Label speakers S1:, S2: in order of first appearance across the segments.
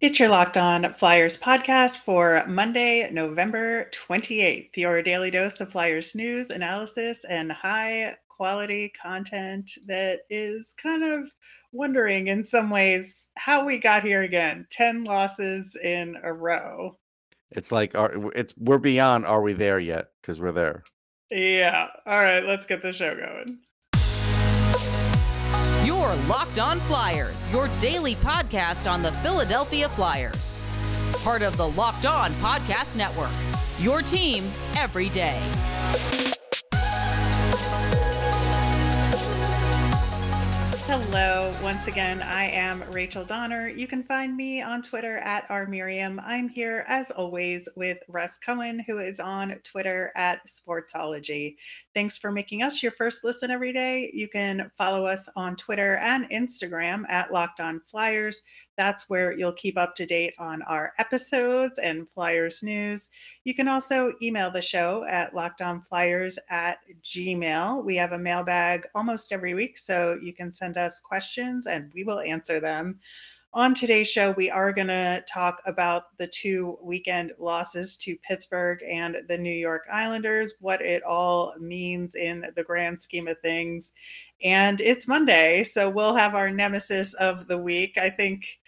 S1: It's your Locked On Flyers podcast for Monday, November 28th. Your daily dose of Flyers news, analysis, and high quality content that is kind of wondering in some ways how we got here again 10 losses in a row.
S2: It's like are it's we're beyond are we there yet? Because we're there.
S1: Yeah. All right, let's get the show going.
S3: Your Locked On Flyers, your daily podcast on the Philadelphia Flyers. Part of the Locked On Podcast Network. Your team every day.
S1: Hello, once again, I am Rachel Donner. You can find me on Twitter at rmiriam. I'm here as always with Russ Cohen, who is on Twitter at Sportsology. Thanks for making us your first listen every day. You can follow us on Twitter and Instagram at Locked On Flyers. That's where you'll keep up to date on our episodes and Flyers news. You can also email the show at lockedonflyers at gmail. We have a mailbag almost every week, so you can send us questions and we will answer them. On today's show, we are going to talk about the two weekend losses to Pittsburgh and the New York Islanders, what it all means in the grand scheme of things. And it's Monday, so we'll have our nemesis of the week. I think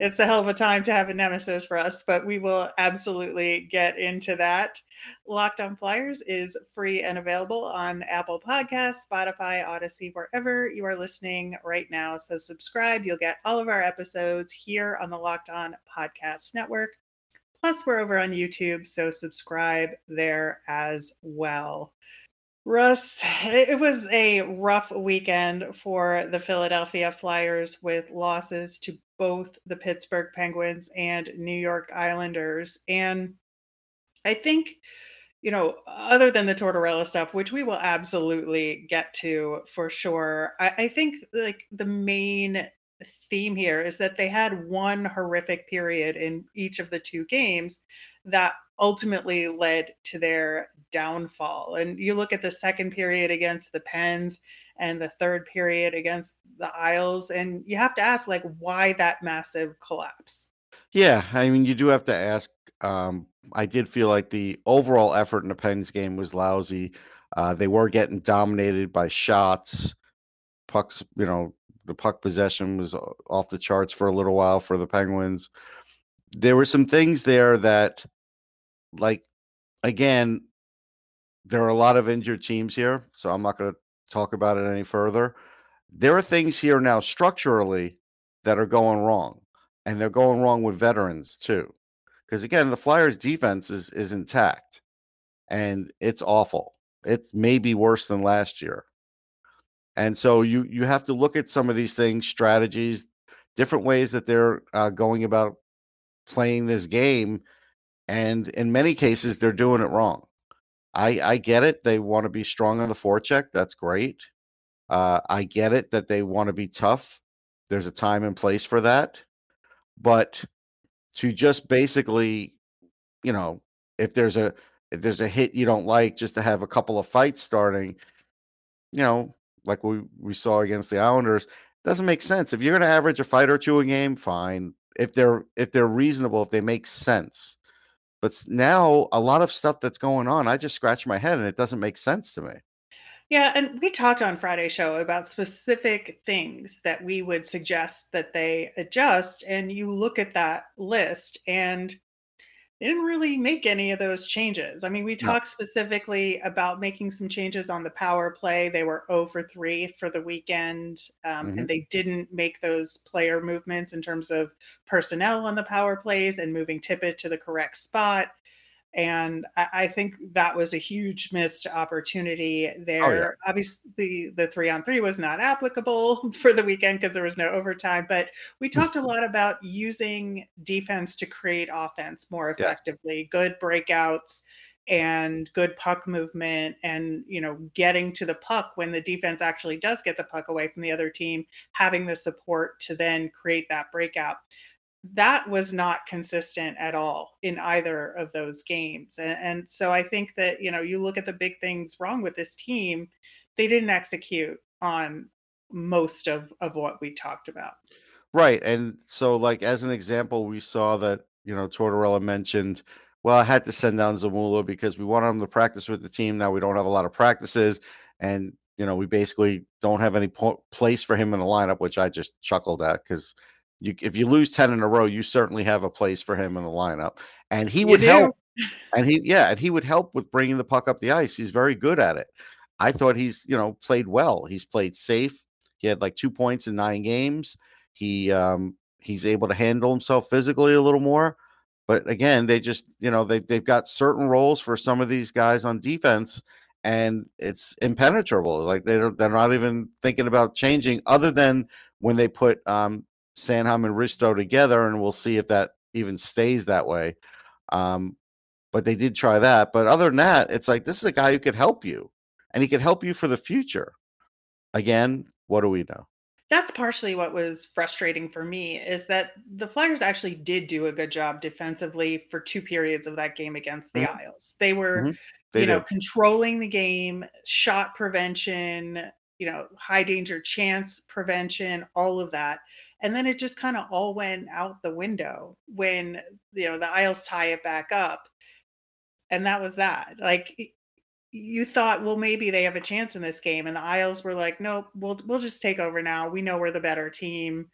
S1: it's a hell of a time to have a nemesis for us, but we will absolutely get into that. Locked on Flyers is free and available on Apple Podcasts, Spotify, Audacy, wherever you are listening right now. So subscribe. You'll get all of our episodes here on the Locked On Podcast Network. Plus, we're over on YouTube, so subscribe there as well. Russ, it was a rough weekend for the Philadelphia Flyers with losses to both the Pittsburgh Penguins and New York Islanders. And I think, you know, other than the Tortorella stuff, which we will absolutely get to for sure, I, I think like the main theme here is that they had one horrific period in each of the two games that ultimately led to their downfall. And you look at the second period against the Pens and the third period against the Isles, and you have to ask, like, why that massive collapse?
S2: Yeah, I mean, you do have to ask. Um, I did feel like the overall effort in the Pens game was lousy. Uh, they were getting dominated by shots, pucks. You know, the puck possession was off the charts for a little while for the Penguins. There were some things there that, like, again, there are a lot of injured teams here, so I'm not going to talk about it any further. There are things here now structurally that are going wrong, and they're going wrong with veterans too. Because again, the Flyers' defense is is intact, and it's awful. It may be worse than last year, and so you you have to look at some of these things, strategies, different ways that they're uh, going about playing this game, and in many cases, they're doing it wrong. I I get it. They want to be strong on the forecheck. That's great. Uh, I get it that they want to be tough. There's a time and place for that. But to just basically, you know, if there's a if there's a hit you don't like, just to have a couple of fights starting, you know, like we we saw against the Islanders, doesn't make sense. If you're going to average a fight or two a game, fine. If they're if they're reasonable, if they make sense. But now a lot of stuff that's going on, I just scratch my head and it doesn't make sense to me.
S1: Yeah, and we talked on Friday show about specific things that we would suggest that they adjust. And you look at that list and they didn't really make any of those changes. I mean, we
S2: No.
S1: talked specifically about making some changes on the power play. They were 0 for 3 for the weekend, um,
S2: hmm
S1: and they didn't make those player movements in terms of personnel on the power plays and moving Tippett to the correct spot. And I, I think that was a huge missed opportunity
S2: Oh yeah.
S1: there. Obviously, the three on three was not applicable for the weekend because there was no overtime. But we mm. talked a lot about using defense to create offense more effectively, good breakouts and good puck movement and you know getting to the puck when the defense actually does get the puck away from the other team having the support to then create that breakout that was not consistent at all in either of those games. And, and so I think that, you know, you look at the big things wrong with this team, they didn't execute on most of, of what we talked about.
S2: Right. And so, like, as an example, we saw that, you know, Tortorella mentioned, well, I had to send down Zamula because we wanted him to practice with the team. Now we don't have a lot of practices. And, you know, we basically don't have any po- place for him in the lineup, which I just chuckled at because you, if you lose 10 in a row, you certainly have a place for him in the lineup. And he would help. And he, yeah, and he would help with bringing the puck up the ice. He's very good at it. I thought he's, you know, played well. He's played safe. He had like two points in nine games. He, um, he's able to handle himself physically a little more. But again, they just, you know, they, they've got certain roles for some of these guys on defense and it's impenetrable. Like they're, they're not even thinking about changing other than when they put um, Sanheim and Risto together, and we'll see if that even stays that way. Um, but they did try that. But other than that, it's like this is a guy who could help you, and he could help you for the future. Again, what do we know?
S1: That's partially what was frustrating for me is that the Flyers actually did do a good job defensively for two periods of that game against the
S2: Mhm.
S1: Isles. They were,
S2: Mhm. They
S1: you know, controlling the game, shot prevention, you know, high danger chance prevention, all of that. And then it just kind of all went out the window when, you know, the Isles tie it back up. And that was that. Like you thought, well, maybe they have a chance in this game, and the Isles were like, nope, we'll we'll just take over now. We know we're the better team,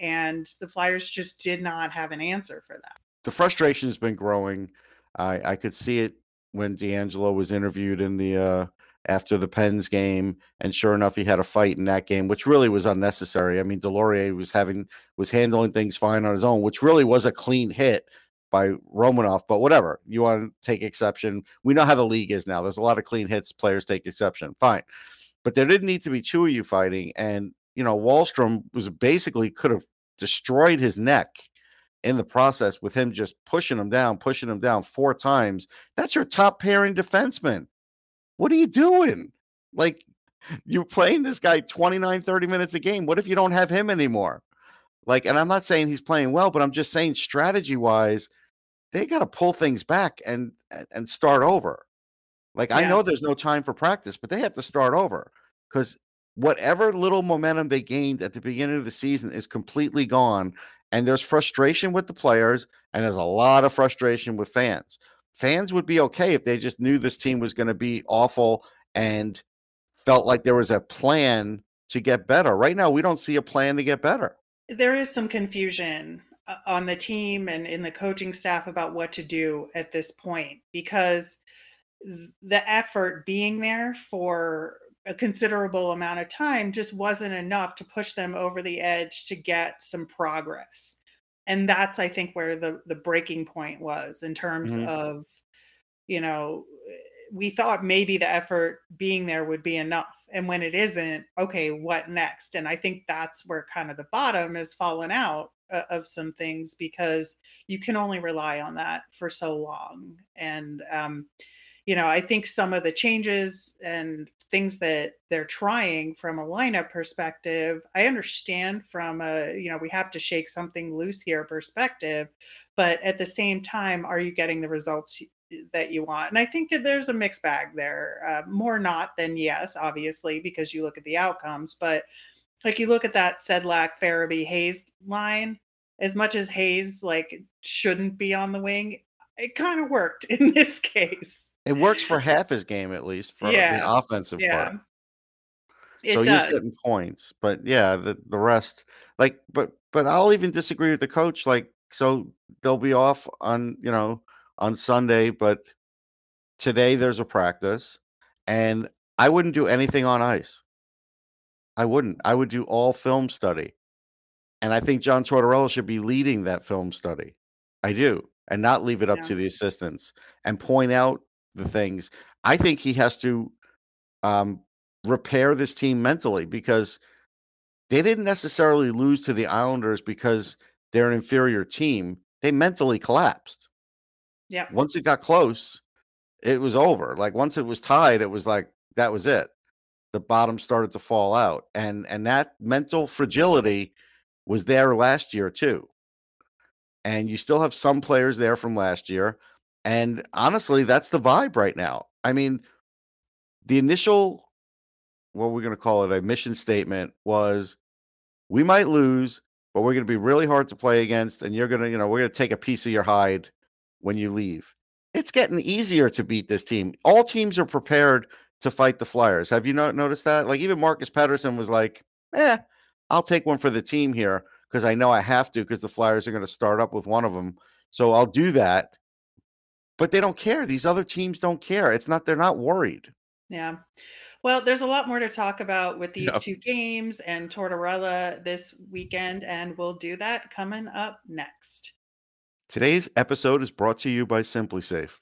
S1: and the Flyers just did not have an answer for that.
S2: the frustration has been growing. I I could see it when DeAngelo was interviewed in the uh after the Pens game, and sure enough, he had a fight in that game, which really was unnecessary. I mean, Deslauriers was having was handling things fine on his own, which really was a clean hit by Romanov. But whatever, you want to take exception. We know how the league is now. There's a lot of clean hits. Players take exception. Fine, but there didn't need to be two of you fighting. And you know, Wahlstrom was basically could have destroyed his neck in the process with him just pushing him down, pushing him down four times. That's your top pairing defenseman. What are you doing? Like, you're playing this guy 29, 30 minutes a game. What if you don't have him anymore? Like, and I'm not saying he's playing well, but I'm just saying strategy wise, they got to pull things back and and start over. Like, I know there's no time for practice, but they have to start over because whatever little momentum they gained at the beginning of the season is completely gone. And there's frustration with the players, and there's a lot of frustration with fans. Fans would be okay if they just knew this team was going to be awful and felt like there was a plan to get better. Right now, we don't see a plan to get better.
S1: There is some confusion uh, on the team and in the coaching staff about what to do at this point because the effort being there for a considerable amount of time just wasn't enough to push them over the edge to get some progress. And that's I think where the the breaking point was in terms
S2: Mhm.
S1: of you know we thought maybe the effort being there would be enough and when it isn't okay what next and i think that's where kind of the bottom has fallen out uh, of some things because you can only rely on that for so long and um you know i think some of the changes and things that they're trying from a lineup perspective i understand from a you know we have to shake something loose here perspective but at the same time are you getting the results that you want? And i think there's a mixed bag there uh, more not than yes obviously because you look at the outcomes but like you look at that sedlak farabee hayes line as much as hayes like shouldn't be on the wing it kind of worked in this case
S2: It works for half his game, at least for the offensive
S1: yeah
S2: part.
S1: it
S2: so
S1: does
S2: he's getting points, but yeah, the the rest, like, but but I'll even disagree with the coach. Like, so they'll be off on you know on Sunday, but today there's a practice, and I wouldn't do anything on ice. I wouldn't. I would do all film study, and I think John Tortorella should be leading that film study. I do, and not leave it up
S1: Yeah.
S2: to the assistants and point out the things. I think he has to um, repair this team mentally because they didn't necessarily lose to the Islanders because they're an inferior team. They mentally collapsed.
S1: yeah
S2: Once it got close, it was over. Like once it was tied, it was like that was it. The bottom started to fall out. And and that mental fragility was there last year too. And you still have some players there from last year. And honestly, that's the vibe right now. I mean, the initial what we're going to call it a mission statement was we might lose but we're going to be really hard to play against, and you're going to, you know, we're going to take a piece of your hide when you leave. It's getting easier to beat this team. All teams are prepared to fight the Flyers. Have you not noticed that? Like even Marcus Pettersson was like, "Eh, I'll take one for the team here because I know I have to because the Flyers are going to start up with one of them. So I'll do that." But they don't care. These other teams don't care. It's not they're not worried.
S1: Yeah. Well, there's a lot more to talk about with these
S2: Yeah.
S1: two games and Tortorella this weekend, and we'll do that coming up next.
S2: Today's episode is brought to you by SimpliSafe.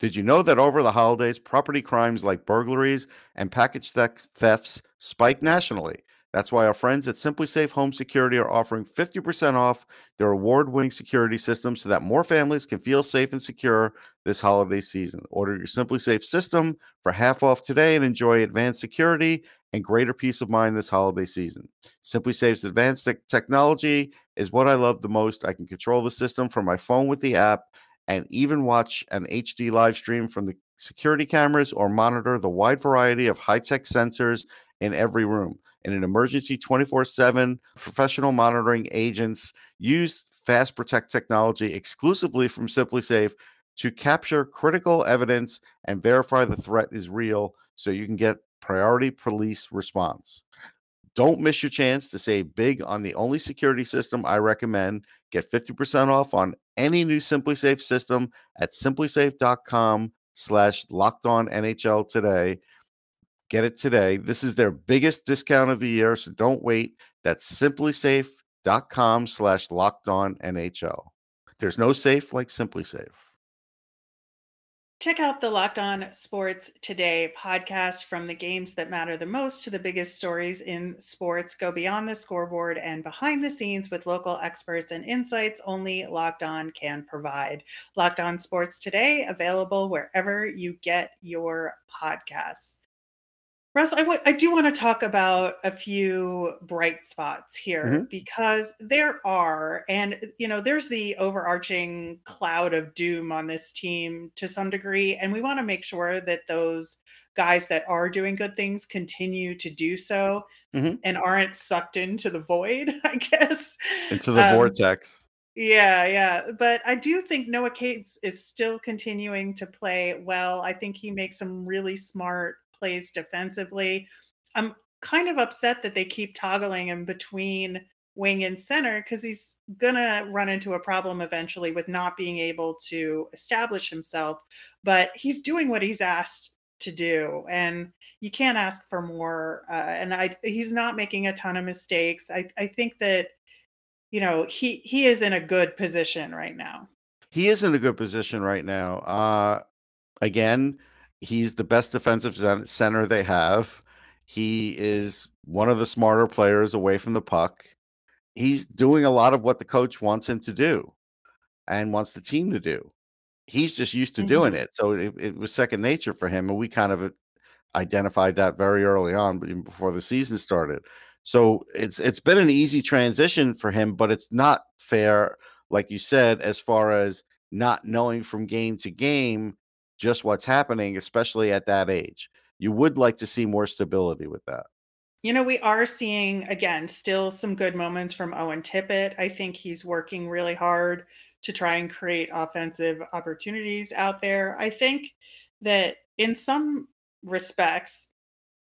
S2: Did you know that over the holidays, property crimes like burglaries and package thefts spike nationally? That's why our friends at SimpliSafe Home Security are offering 50% off their award winning security system so that more families can feel safe and secure this holiday season. Order your SimpliSafe system for half off today and enjoy advanced security and greater peace of mind this holiday season. SimpliSafe's advanced tech- technology is what I love the most. I can control the system from my phone with the app and even watch an HD live stream from the security cameras or monitor the wide variety of high tech sensors in every room. In an emergency 24 7, professional monitoring agents use Fast Protect technology exclusively from SimpliSafe to capture critical evidence and verify the threat is real so you can get priority police response. Don't miss your chance to save big on the only security system I recommend. Get 50% off on any new SimpliSafe system at simplisafe.com slash locked on NHL today. Get it today. This is their biggest discount of the year, so don't wait. That's simplisafe.com slash locked on NHL. There's no safe like SimpliSafe.
S1: Check out the Locked On Sports Today podcast from the games that matter the most to the biggest stories in sports. Go beyond the scoreboard and behind the scenes with local experts and insights only Locked On can provide. Locked On Sports Today, available wherever you get your podcasts. Russ, I do want to talk about a few bright spots here
S2: Mhm.
S1: because there are, and you know, there's the overarching cloud of doom on this team to some degree, and we want to make sure that those guys that are doing good things continue to do so
S2: Mhm.
S1: and aren't sucked into the void, I guess.
S2: Into the
S1: Um,
S2: vortex.
S1: yeah, yeah. But I do think Noah Cates is still continuing to play well. I think he makes some really smart plays defensively. I'm kind of upset that they keep toggling him between wing and center because he's going to run into a problem eventually with not being able to establish himself. But he's doing what he's asked to do. And you can't ask for more. Uh, and I, he's not making a ton of mistakes. I, I think that you know he he is in a good position right now
S2: He is in a good position right now. Uh, again, he's the best defensive center they have. He is one of the smarter players away from the puck. He's doing a lot of what the coach wants him to do and wants the team to do. He's just used to doing mm-hmm. it. So it, it was second nature for him. And we kind of uh, identified that very early on, even before the season started. So it's it's been an easy transition for him, but it's not fair, like you said, as far as not knowing from game to game just what's happening, especially at that age. You would like to see more stability with that.
S1: you know we are seeing again still some good moments from owen tippett i think he's working really hard to try and create offensive opportunities out there i think that in some respects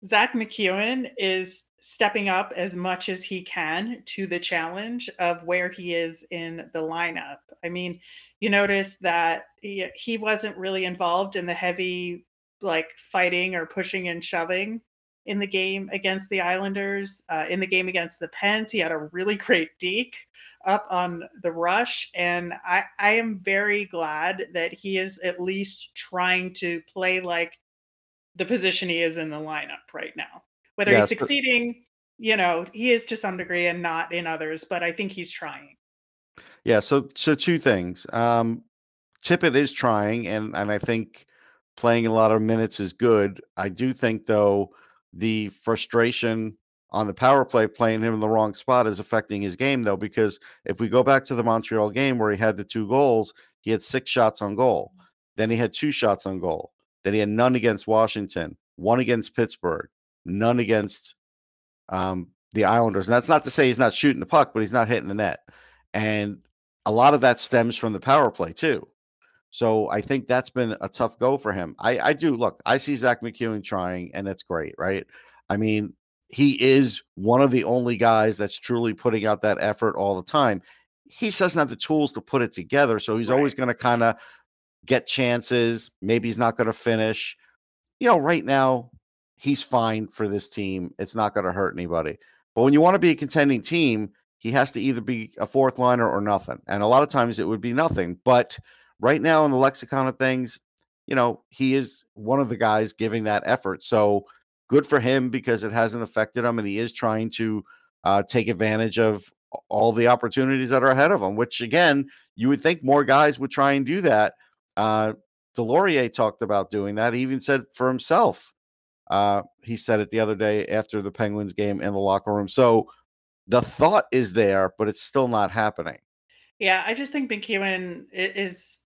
S1: Zack MacEwen is stepping up as much as he can to the challenge of where he is in the lineup. I mean, you notice that he, he wasn't really involved in the heavy like fighting or pushing and shoving in the game against the Islanders. Uh, in the game against the Pens, he had a really great deke up on the rush. And I, I am very glad that he is at least trying to play like the position he is in the lineup right now. Whether
S2: Yeah,
S1: he's succeeding, you know, he is to some degree and not in others, but I think he's trying.
S2: Yeah, so so two things. Um Tippett is trying and and I think playing a lot of minutes is good. I do think though the frustration on the power play playing him in the wrong spot is affecting his game though because if we go back to the Montreal game where he had the two goals, he had six shots on goal. Then he had two shots on goal. Then he had none against Washington, one against Pittsburgh, none against um the Islanders. And that's not to say he's not shooting the puck, but he's not hitting the net. And a lot of that stems from the power play too. So I think that's been a tough go for him. I, I do look, I see Zack MacEwen trying, and it's great, right? I mean, he is one of the only guys that's truly putting out that effort all the time. He doesn't have the tools to put it together. So he's right. always going to kind of get chances. Maybe he's not going to finish. You know, right now, he's fine for this team. It's not going to hurt anybody. But when you want to be a contending team, he has to either be a fourth liner or nothing. And a lot of times it would be nothing. But right now, in the lexicon of things, you know, he is one of the guys giving that effort. So good for him because it hasn't affected him. And he is trying to uh, take advantage of all the opportunities that are ahead of him, which again, you would think more guys would try and do that. Uh, Deslauriers talked about doing that. He even said for himself, uh, he said it the other day after the Penguins game in the locker room. So the thought is there, but it's still not happening.
S1: Yeah, I just think MacEwen is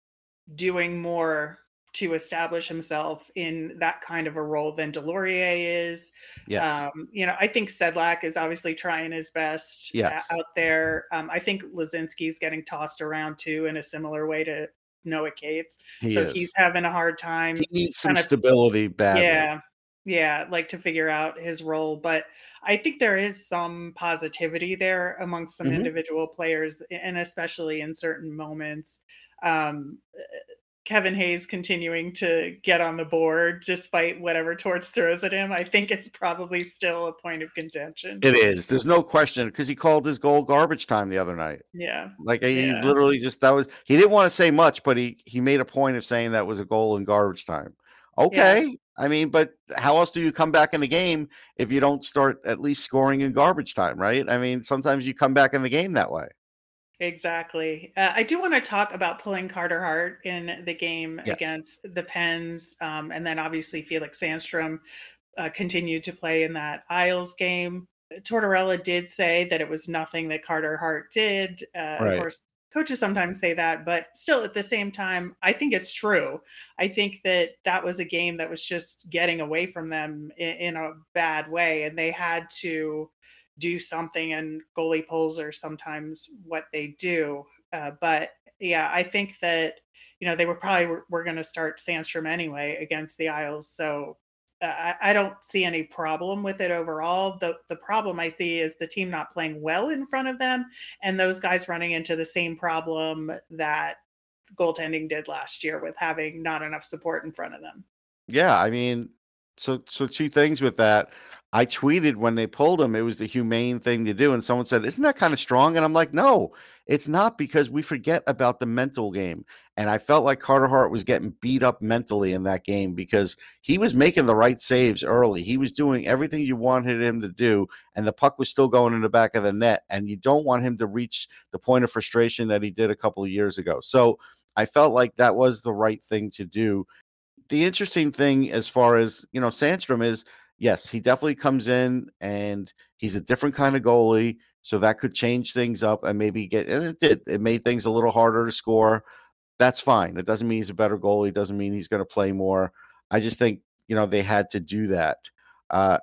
S1: doing more to establish himself in that kind of a role than Deslauriers is.
S2: Yes.
S1: Um, you know, I think Sedlak is obviously trying his best
S2: yes.
S1: out there. Um, I think Laczynski's getting tossed around too in a similar way to Noah Cates.
S2: He
S1: so
S2: is.
S1: he's having a hard time.
S2: He needs some stability badly.
S1: Yeah yeah like to figure out his role but i think there is some positivity there amongst some mm-hmm. individual players and especially in certain moments um, Kevin Hayes continuing to get on the board despite whatever Torts throws at him, I think it's probably still a point of contention.
S2: It is. There's no question because he called his goal garbage time the other night.
S1: Yeah.
S2: Like he
S1: yeah.
S2: literally just that was he didn't want to say much, but he he made a point of saying that was a goal in garbage time. Okay. Yeah. I mean, but how else do you come back in the game if you don't start at least scoring in garbage time, right? I mean, sometimes you come back in the game that way.
S1: Exactly. Uh, I do want to talk about pulling Carter Hart in the game
S2: yes.
S1: against the Pens, um, and then obviously Felix Sandstrom uh, continued to play in that Isles game. Tortorella did say that it was nothing that Carter Hart did. Uh, right. Of course, coaches sometimes say that, but still at the same time, I think it's true. I think that that was a game that was just getting away from them in, in a bad way, and they had to do something. And goalie pulls are sometimes what they do. Uh, but yeah, I think that you know they were probably were, were going to start Sandstrom anyway against the Isles, so I, don't see any problem with it overall. The the problem I see is the team not playing well in front of them, and those guys running into the same problem that goaltending did last year with having not enough support in front of them.
S2: Yeah, I mean, so so two things with that. I tweeted when they pulled him, it was the humane thing to do. And someone said, Isn't that kind of strong? And I'm like, No, it's not because we forget about the mental game. And I felt like Carter Hart was getting beat up mentally in that game because he was making the right saves early. He was doing everything you wanted him to do, and the puck was still going in the back of the net. And you don't want him to reach the point of frustration that he did a couple of years ago. So I felt like that was the right thing to do. The interesting thing as far as, you know, Sandstrom is yes, he definitely comes in and he's a different kind of goalie. So that could change things up and maybe get, and it did. It made things a little harder to score. That's fine. It doesn't mean he's a better goalie. It doesn't mean he's going to play more. I just think, you know, they had to do that. Uh,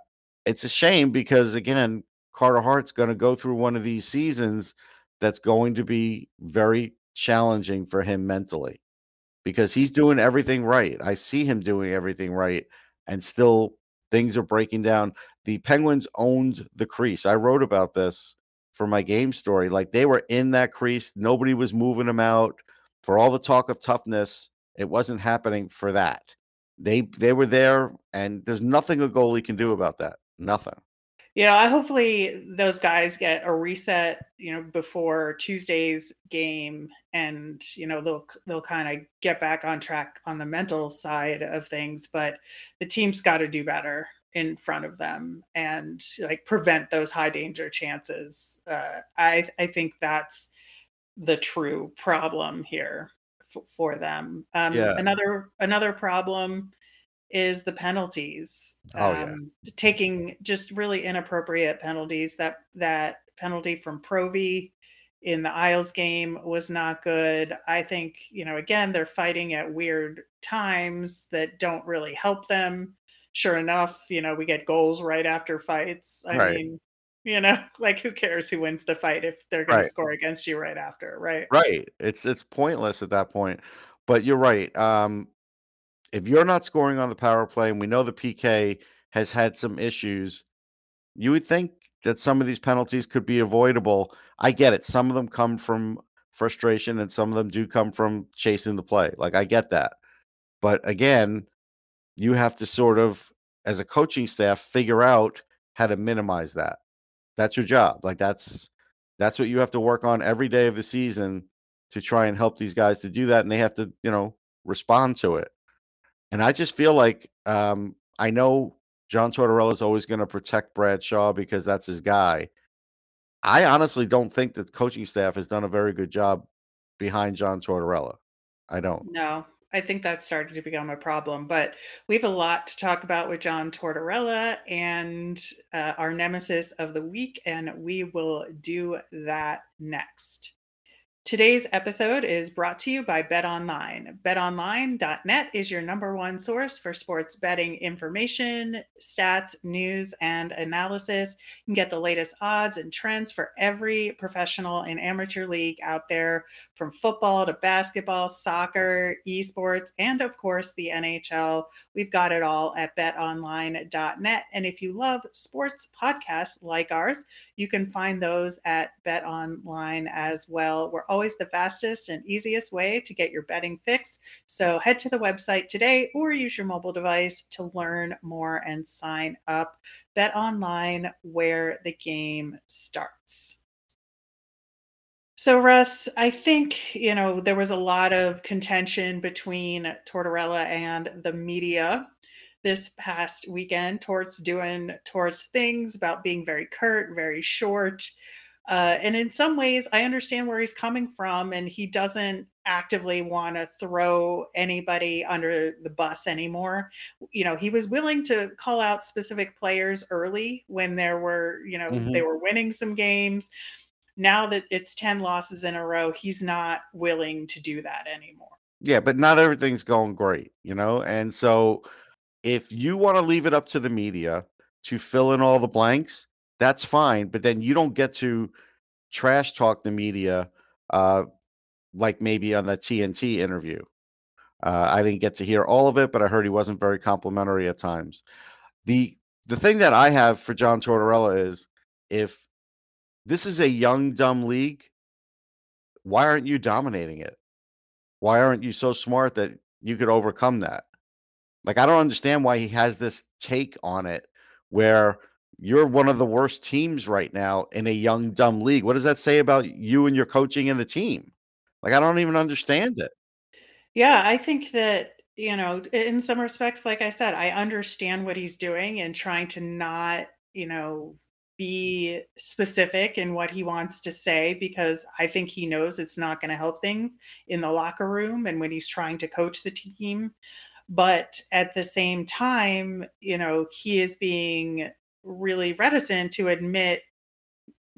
S2: it's a shame because, again, Carter Hart's going to go through one of these seasons that's going to be very challenging for him mentally because he's doing everything right. I see him doing everything right and still things are breaking down. The Penguins owned the crease. I wrote about this for my game story. Like they were in that crease, nobody was moving them out. For all the talk of toughness, it wasn't happening for that. They they were there, and there's nothing a goalie can do about that. Nothing.
S1: Yeah, I hopefully those guys get a reset, you know, before Tuesday's game, and you know they'll they'll kind of get back on track on the mental side of things. But the team's got to do better in front of them and like prevent those high danger chances. Uh, I I think that's the true problem here f- for them. Um,
S2: yeah.
S1: Another another problem is the penalties.
S2: Oh yeah.
S1: Um, taking just really inappropriate penalties. That that penalty from Provy in the Isles game was not good. I think, you know, again, they're fighting at weird times that don't really help them. Sure enough, you know, we get goals right after fights. I
S2: Right.
S1: mean, You know, like who cares who wins the fight if they're going to score against you right after, right?
S2: Right. It's it's pointless at that point. But you're right. Um, if you're not scoring on the power play, and we know the PK has had some issues, you would think that some of these penalties could be avoidable. I get it. Some of them come from frustration, and some of them do come from chasing the play. Like I get that. But again, you have to sort of, as a coaching staff, figure out how to minimize that. That's your job. Like that's that's what you have to work on every day of the season to try and help these guys to do that, and they have to, you know, respond to it. And I just feel like um, I know John Tortorella is always going to protect Brad Shaw because that's his guy. I honestly don't think that coaching staff has done a very good job behind John Tortorella. I don't.
S1: No, I think that's starting to become a problem. But we have a lot to talk about with John Tortorella and uh, our nemesis of the week, and we will do that next. Today's episode is brought to you by BetOnline. BetOnline.net is your number one source for sports betting information, stats, news, and analysis. You can get the latest odds and trends for every professional and amateur league out there, from football to basketball, soccer, esports, and of course the NHL. We've got it all at betonline.net. And if you love sports podcasts like ours, you can find those at BetOnline as well. We're always the fastest and easiest way to get your betting fix. So head to the website today or use your mobile device to learn more and sign up. Bet online where the game starts. So, Russ, I think, you know, there was a lot of contention between Tortorella and the media this past weekend towards doing towards things about being very curt, very short. Uh, and in some ways, I understand where he's coming from, and he doesn't actively want to throw anybody under the bus anymore. You know, he was willing to call out specific players early when there were, you know,
S2: Mhm.
S1: they were winning some games. Now that it's 10 losses in a row, he's not willing to do that anymore.
S2: Yeah, but not everything's going great, you know? And so if you want to leave it up to the media to fill in all the blanks, that's fine. But then you don't get to trash talk the media uh, like maybe on the TNT interview. Uh, I didn't get to hear all of it, but I heard he wasn't very complimentary at times. The the thing that I have for John Tortorella is if this is a young, dumb league, why aren't you dominating it? Why aren't you so smart that you could overcome that? Like, I don't understand why he has this take on it where you're one of the worst teams right now in a young, dumb league. What does that say about you and your coaching and the team? Like, I don't even understand it.
S1: Yeah, I think that, you know, in some respects, like I said, I understand what he's doing and trying to not, you know, be specific in what he wants to say because I think he knows it's not going to help things in the locker room and when he's trying to coach the team. But at the same time, you know, he is being really reticent to admit,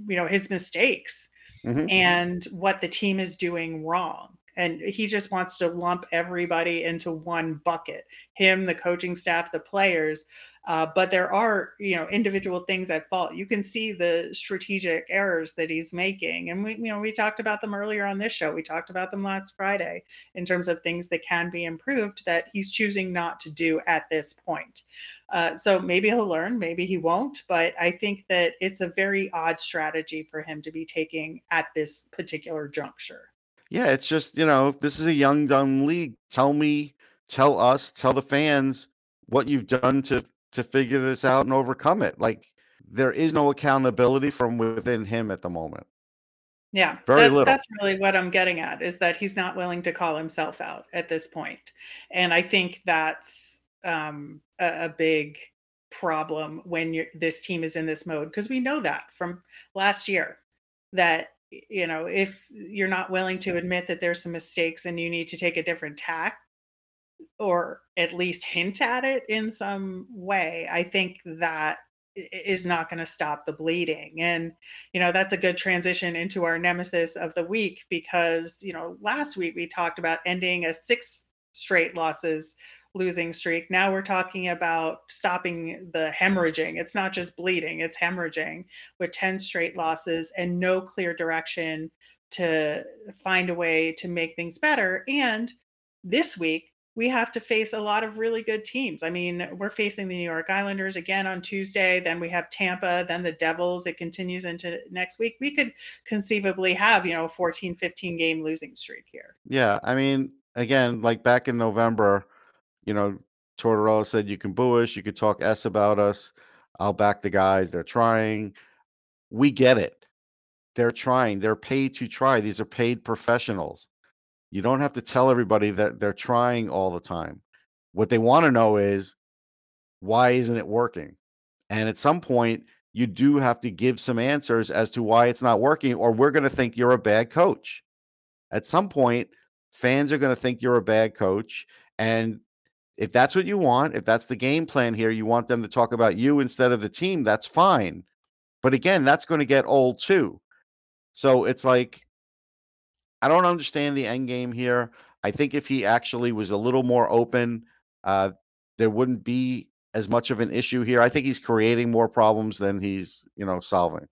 S1: you know, his mistakes
S2: Mhm.
S1: and what the team is doing wrong. And he just wants to lump everybody into one bucket him, the coaching staff, the players. Uh, but there are, you know, individual things at fault. You can see the strategic errors that he's making. And we, you know, we talked about them earlier on this show. We talked about them last Friday in terms of things that can be improved that he's choosing not to do at this point. Uh, so maybe he'll learn, maybe he won't. But I think that it's a very odd strategy for him to be taking at this particular juncture.
S2: Yeah, it's just, you know, if this is a young, dumb league, tell me, tell us, tell the fans what you've done to to figure this out and overcome it. Like there is no accountability from within him at the moment.
S1: Yeah,
S2: Very
S1: that,
S2: little.
S1: that's really what I'm getting at is that he's not willing to call himself out at this point. And I think that's um, a, a big problem when this team is in this mode because we know that from last year that you know if you're not willing to admit that there's some mistakes and you need to take a different tack or at least hint at it in some way, I think that is not going to stop the bleeding. And, you know, that's a good transition into our nemesis of the week because, you know, last week we talked about ending a six straight losses losing streak. Now we're talking about stopping the hemorrhaging. It's not just bleeding, it's hemorrhaging with 10 straight losses and no clear direction to find a way to make things better. And this week, we have to face a lot of really good teams. I mean, we're facing the New York Islanders again on Tuesday. Then we have Tampa, then the Devils. It continues into next week. We could conceivably have, you know, a 14, 15 game losing streak here.
S2: Yeah. I mean, again, like back in November, you know, Tortorella said you can boo us, you could talk S about us. I'll back the guys. They're trying. We get it. They're trying. They're paid to try. These are paid professionals. You don't have to tell everybody that they're trying all the time. What they want to know is why isn't it working? And at some point, you do have to give some answers as to why it's not working, or we're going to think you're a bad coach. At some point, fans are going to think you're a bad coach. And if that's what you want, if that's the game plan here, you want them to talk about you instead of the team, that's fine. But again, that's going to get old too. So it's like I don't understand the end game here. I think if he actually was a little more open, uh, there wouldn't be as much of an issue here. I think he's creating more problems than he's, you know, solving.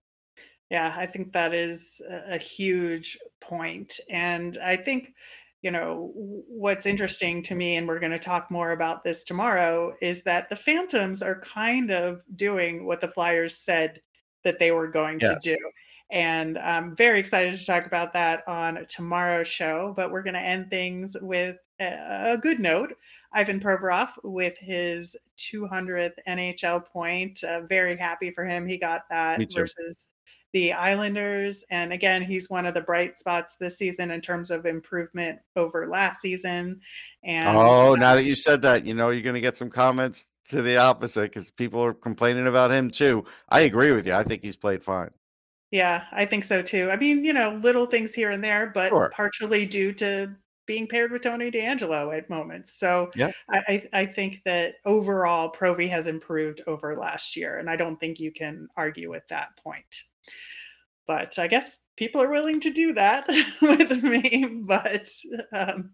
S1: Yeah, I think that is a, huge point. And I think, you know, what's interesting to me, and we're going to talk more about this tomorrow, is that the Phantoms are kind of doing what the Flyers said that they were going yes. to do. And I'm very excited to talk about that on tomorrow's show. But we're going to end things with a, good note. Ivan Provorov with his 200th NHL point. Uh, very happy for him. He got that versus the Islanders. And again, he's one of the bright spots this season in terms of improvement over last season. And
S2: oh, now that you said that, you know, you're going to get some comments to the opposite because people are complaining about him too. I agree with you. I think he's played fine.
S1: Yeah, I think so too. I mean, you know, little things here and there, but sure. partially due to being paired with Tony DeAngelo at moments. So yeah. I, I think that overall Provy has improved over last year, and I don't think you can argue with that point. But I guess people are willing to do that with me. But um,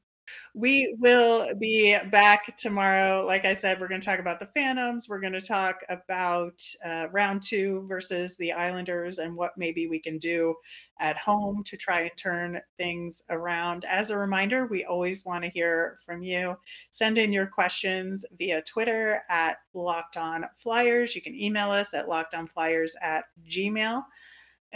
S1: we will be back tomorrow. Like I said, we're going to talk about the Phantoms. We're going to talk about uh, round two versus the Islanders and what maybe we can do at home to try and turn things around. As a reminder, we always want to hear from you. Send in your questions via Twitter at Locked On Flyers. You can email us at lockedonflyers at gmail.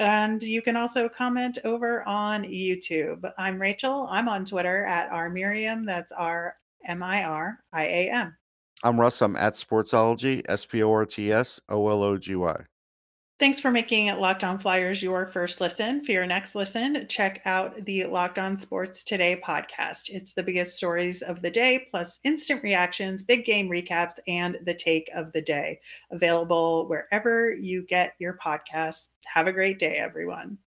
S1: And you can also comment over on YouTube. I'm Rachel. I'm on Twitter at R Miriam. That's R M I R I A M.
S2: I'm Russ. I'm at Sportsology, S P O R T S O L O G Y.
S1: Thanks for making Locked On Flyers your first listen. For your next listen, check out the Locked On Sports Today podcast. It's the biggest stories of the day, plus instant reactions, big game recaps, and the take of the day. Available wherever you get your podcasts. Have a great day, everyone.